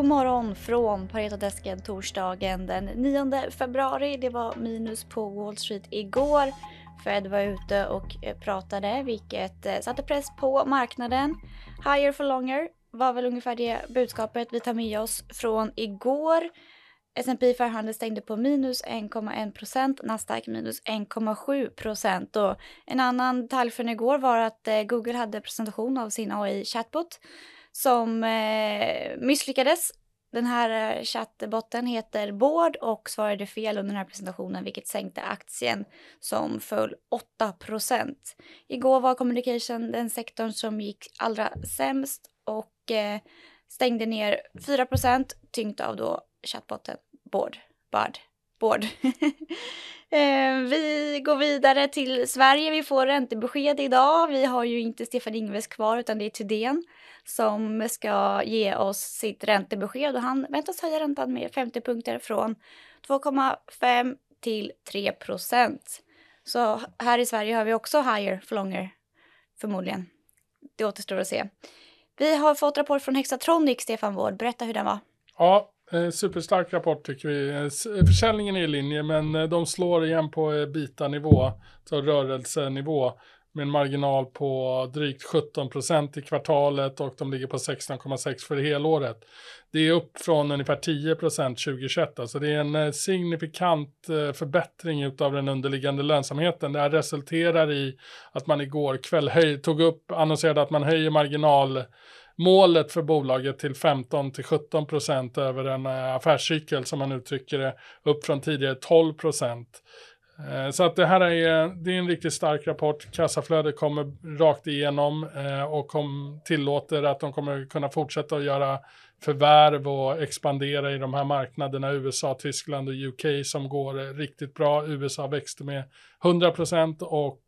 God morgon från Paretodesken torsdagen den 9 februari. Det var minus på Wall Street igår. Fed var ute och eh, pratade vilket eh, satte press på marknaden. Higher for longer var väl ungefär det budskapet vi tar med oss från igår. S&P 500 stängde på minus 1,1 procent, Nasdaq minus 1,7 procent. Och en annan detalj från igår var att eh, Google hade presentation av sin AI chatbot som eh, misslyckades. Den här eh, chattbotten heter Bård och svarade fel under den här presentationen vilket sänkte aktien som föll 8 procent. Igår var communication den sektorn som gick allra sämst och eh, stängde ner 4 procent tyngt av då chattbotten Bård. Bard. Bård. Eh, vi går vidare till Sverige. Vi får räntebesked idag. Vi har ju inte Stefan Ingves kvar utan det är Thydén som ska ge oss sitt räntebesked och han väntas höja räntan med 50 punkter från 2,5 till 3 procent. Så här i Sverige har vi också higher for longer förmodligen. Det återstår att se. Vi har fått rapport från Hexatronic, Stefan Wård. Berätta hur den var. Ja, Eh, superstark rapport tycker vi. Eh, eh, försäljningen är i linje, men de slår igen på bita-nivå, så rörelsenivå med en marginal på drygt 17 procent i kvartalet och de ligger på 16,6 för helåret. Det är upp från ungefär 10 procent 2021, alltså det är en signifikant förbättring av den underliggande lönsamheten. Det här resulterar i att man igår kväll höj, tog upp, annonserade att man höjer marginal målet för bolaget till 15 till 17 procent över en eh, affärscykel som man uttrycker det, upp från tidigare 12 procent. Eh, så att det här är, eh, det är en riktigt stark rapport. Kassaflödet kommer rakt igenom och kom, tillåter att de kommer kunna fortsätta att göra förvärv och expandera i de här marknaderna, USA, Tyskland och UK som går riktigt bra. USA växte med 100 procent och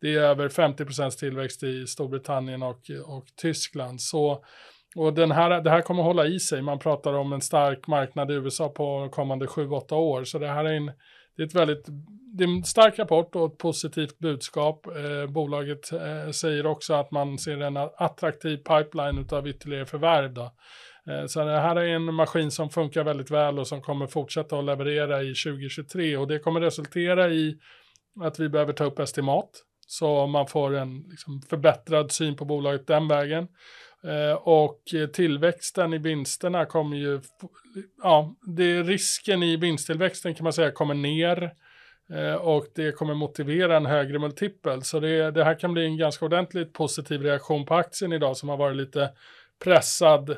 det är över 50% tillväxt i Storbritannien och, och Tyskland. Så, och den här, det här kommer hålla i sig. Man pratar om en stark marknad i USA på kommande 7-8 år. Så det här är en det är, ett väldigt, det är en stark rapport och ett positivt budskap. Eh, bolaget eh, säger också att man ser en attraktiv pipeline av ytterligare förvärv. Då. Eh, så det här är en maskin som funkar väldigt väl och som kommer fortsätta att leverera i 2023 och det kommer resultera i att vi behöver ta upp estimat så man får en liksom, förbättrad syn på bolaget den vägen. Eh, och tillväxten i vinsterna kommer ju, ja, det risken i vinsttillväxten kan man säga kommer ner eh, och det kommer motivera en högre multipel. Så det, det, här kan bli en ganska ordentligt positiv reaktion på aktien idag som har varit lite pressad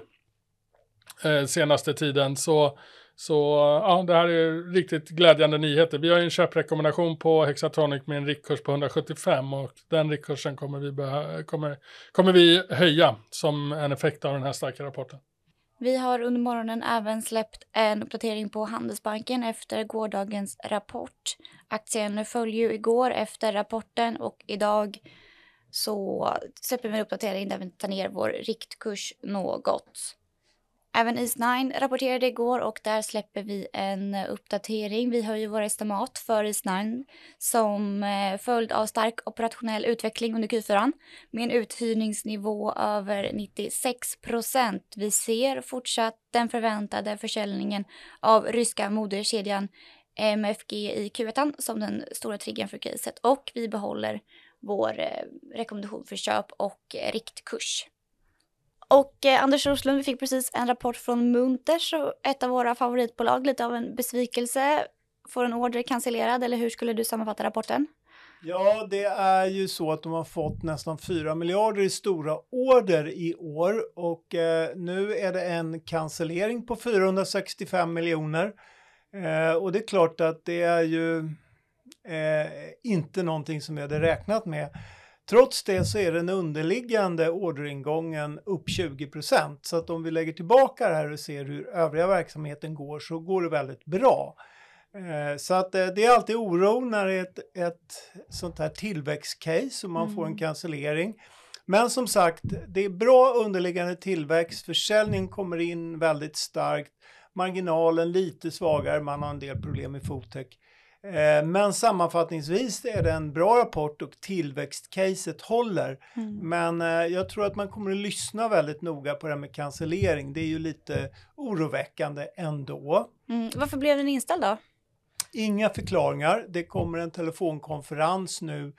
eh, senaste tiden. Så så ja, det här är riktigt glädjande nyheter. Vi har ju en köprekommendation på Hexatronic med en riktkurs på 175 och den riktkursen kommer vi, kommer, kommer vi höja som en effekt av den här starka rapporten. Vi har under morgonen även släppt en uppdatering på Handelsbanken efter gårdagens rapport. Aktien föll ju igår efter rapporten och idag så släpper vi en uppdatering där vi tar ner vår riktkurs något. Även East9 rapporterade igår och där släpper vi en uppdatering. Vi höjer våra estimat för East9 som eh, följd av stark operationell utveckling under Q4 med en uthyrningsnivå över 96 procent. Vi ser fortsatt den förväntade försäljningen av ryska moderkedjan MFG i Q1 som den stora triggern för caset och vi behåller vår eh, rekommendation för köp och eh, riktkurs. Och eh, Anders Roslund, vi fick precis en rapport från Munters, ett av våra favoritbolag, lite av en besvikelse. Får en order cancellerad eller hur skulle du sammanfatta rapporten? Ja, det är ju så att de har fått nästan 4 miljarder i stora order i år och eh, nu är det en cancellering på 465 miljoner. Eh, och det är klart att det är ju eh, inte någonting som vi hade räknat med. Trots det så är den underliggande orderingången upp 20% Så att om vi lägger tillbaka det här och ser hur övriga verksamheten går så går det väldigt bra. Eh, så att eh, det är alltid oro när det är ett, ett sånt här tillväxtcase och man mm. får en mm. cancellering. Men som sagt, det är bra underliggande tillväxt, försäljning kommer in väldigt starkt, marginalen lite svagare, man har en del problem i Fotec. Eh, men sammanfattningsvis är det en bra rapport och tillväxtcaset håller. Mm. Men eh, jag tror att man kommer att lyssna väldigt noga på det här med cancellering. Det är ju lite oroväckande ändå. Mm. Varför blev den inställd då? Inga förklaringar. Det kommer en telefonkonferens nu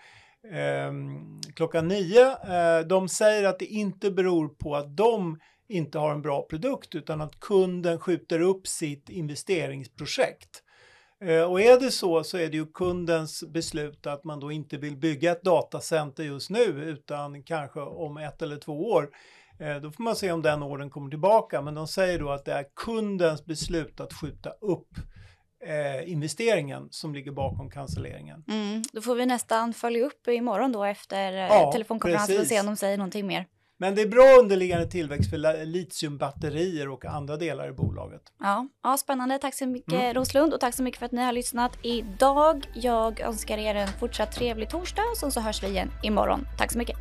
eh, klockan nio. Eh, de säger att det inte beror på att de inte har en bra produkt utan att kunden skjuter upp sitt investeringsprojekt. Eh, och är det så så är det ju kundens beslut att man då inte vill bygga ett datacenter just nu utan kanske om ett eller två år. Eh, då får man se om den orden kommer tillbaka men de säger då att det är kundens beslut att skjuta upp eh, investeringen som ligger bakom cancelleringen. Mm. Då får vi nästan följa upp imorgon då efter eh, Ja, telefonkonferensen och se om de säger någonting mer. Men det är bra underliggande tillväxt för litiumbatterier och andra delar i bolaget. Ja, ja spännande. Tack så mycket Mm. Roslund och tack så mycket för att ni har lyssnat idag. Jag önskar er en fortsatt trevlig torsdag och så hörs vi igen imorgon. Tack så mycket.